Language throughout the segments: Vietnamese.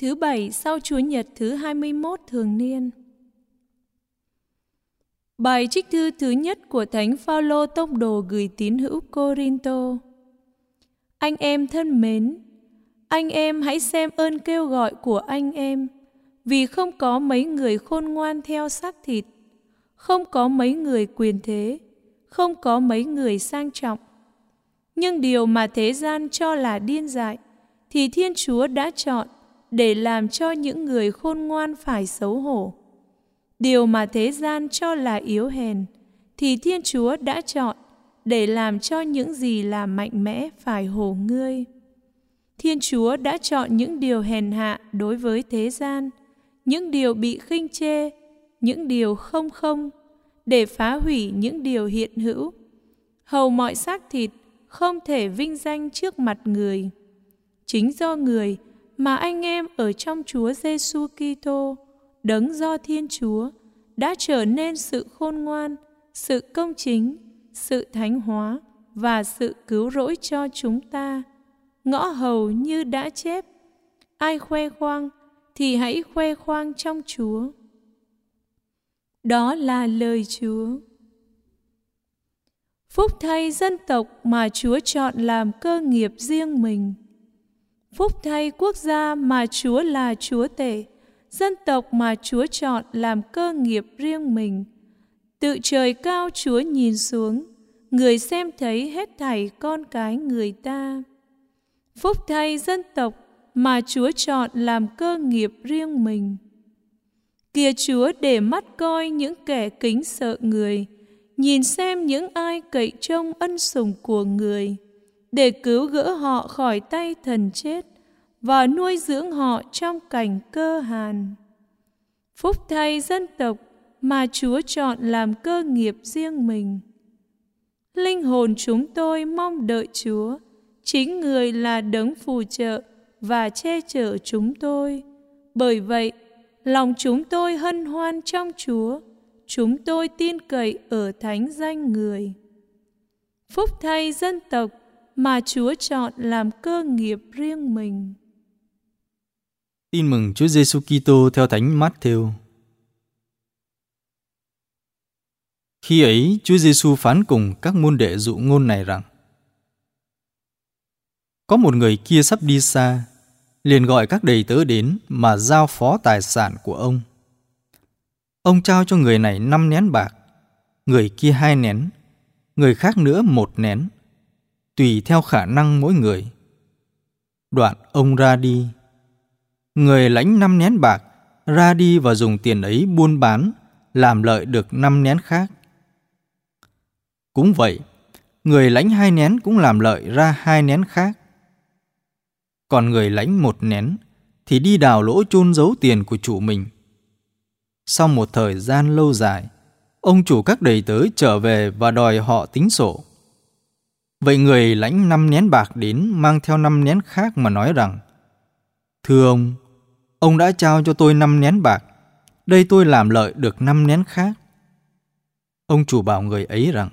Thứ bảy sau Chúa Nhật thứ 21 thường niên. Bài trích thư thứ nhất của Thánh Phaolô tông đồ gửi tín hữu Corinto. Anh em thân mến, anh em hãy xem ơn kêu gọi của anh em, vì không có mấy người khôn ngoan theo xác thịt, không có mấy người quyền thế, không có mấy người sang trọng. Nhưng điều mà thế gian cho là điên dại, thì Thiên Chúa đã chọn để làm cho những người khôn ngoan phải xấu hổ. Điều mà thế gian cho là yếu hèn, thì Thiên Chúa đã chọn để làm cho những gì là mạnh mẽ phải hổ ngươi. Thiên Chúa đã chọn những điều hèn hạ đối với thế gian, những điều bị khinh chê, những điều không không, để phá hủy những điều hiện hữu. Hầu mọi xác thịt không thể vinh danh trước mặt người. Chính do người mà anh em ở trong Chúa Giêsu Kitô, đấng do Thiên Chúa, đã trở nên sự khôn ngoan, sự công chính, sự thánh hóa và sự cứu rỗi cho chúng ta. Ngõ hầu như đã chép, ai khoe khoang thì hãy khoe khoang trong Chúa. Đó là lời Chúa. Phúc thay dân tộc mà Chúa chọn làm cơ nghiệp riêng mình. Phúc thay quốc gia mà Chúa là Chúa tể, dân tộc mà Chúa chọn làm cơ nghiệp riêng mình. Tự trời cao Chúa nhìn xuống, người xem thấy hết thảy con cái người ta. Phúc thay dân tộc mà Chúa chọn làm cơ nghiệp riêng mình. Kìa Chúa để mắt coi những kẻ kính sợ người, nhìn xem những ai cậy trông ân sủng của người để cứu gỡ họ khỏi tay thần chết và nuôi dưỡng họ trong cảnh cơ hàn. Phúc thay dân tộc mà Chúa chọn làm cơ nghiệp riêng mình. Linh hồn chúng tôi mong đợi Chúa, chính người là đấng phù trợ và che chở chúng tôi. Bởi vậy, lòng chúng tôi hân hoan trong Chúa, chúng tôi tin cậy ở thánh danh người. Phúc thay dân tộc mà Chúa chọn làm cơ nghiệp riêng mình. Tin mừng Chúa Giêsu Kitô theo Thánh Matthew. Khi ấy, Chúa Giêsu phán cùng các môn đệ dụ ngôn này rằng: Có một người kia sắp đi xa, liền gọi các đầy tớ đến mà giao phó tài sản của ông. Ông trao cho người này năm nén bạc, người kia hai nén, người khác nữa một nén, tùy theo khả năng mỗi người. Đoạn ông ra đi. Người lãnh năm nén bạc ra đi và dùng tiền ấy buôn bán, làm lợi được năm nén khác. Cũng vậy, người lãnh hai nén cũng làm lợi ra hai nén khác. Còn người lãnh một nén thì đi đào lỗ chôn giấu tiền của chủ mình. Sau một thời gian lâu dài, ông chủ các đầy tớ trở về và đòi họ tính sổ. Vậy người lãnh năm nén bạc đến mang theo năm nén khác mà nói rằng Thưa ông, ông đã trao cho tôi năm nén bạc, đây tôi làm lợi được năm nén khác. Ông chủ bảo người ấy rằng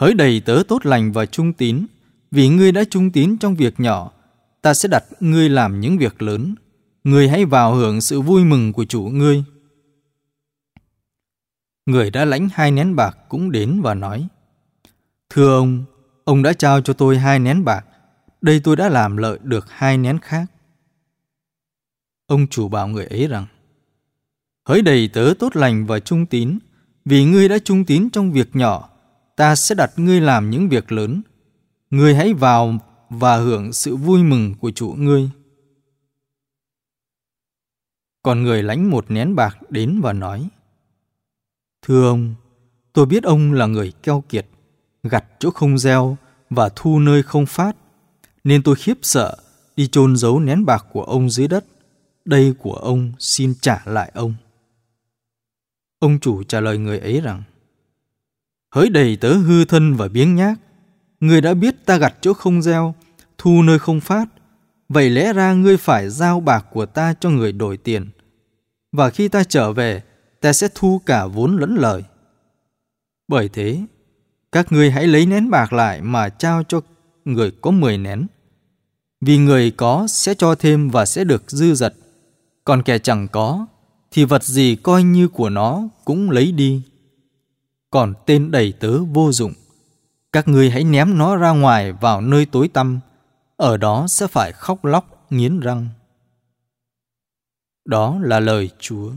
Hỡi đầy tớ tốt lành và trung tín, vì ngươi đã trung tín trong việc nhỏ, ta sẽ đặt ngươi làm những việc lớn. Ngươi hãy vào hưởng sự vui mừng của chủ ngươi. Người đã lãnh hai nén bạc cũng đến và nói, Thưa ông, ông đã trao cho tôi hai nén bạc, đây tôi đã làm lợi được hai nén khác. Ông chủ bảo người ấy rằng, Hỡi đầy tớ tốt lành và trung tín, vì ngươi đã trung tín trong việc nhỏ, ta sẽ đặt ngươi làm những việc lớn. Ngươi hãy vào và hưởng sự vui mừng của chủ ngươi. Còn người lãnh một nén bạc đến và nói, Thưa ông, tôi biết ông là người keo kiệt, gặt chỗ không gieo và thu nơi không phát, nên tôi khiếp sợ đi chôn giấu nén bạc của ông dưới đất. Đây của ông xin trả lại ông. Ông chủ trả lời người ấy rằng, hỡi đầy tớ hư thân và biếng nhác, người đã biết ta gặt chỗ không gieo, thu nơi không phát, vậy lẽ ra ngươi phải giao bạc của ta cho người đổi tiền. Và khi ta trở về, ta sẽ thu cả vốn lẫn lời. Bởi thế, các ngươi hãy lấy nén bạc lại mà trao cho người có mười nén. Vì người có sẽ cho thêm và sẽ được dư dật, còn kẻ chẳng có thì vật gì coi như của nó cũng lấy đi. Còn tên đầy tớ vô dụng, các ngươi hãy ném nó ra ngoài vào nơi tối tăm, ở đó sẽ phải khóc lóc nghiến răng. Đó là lời Chúa.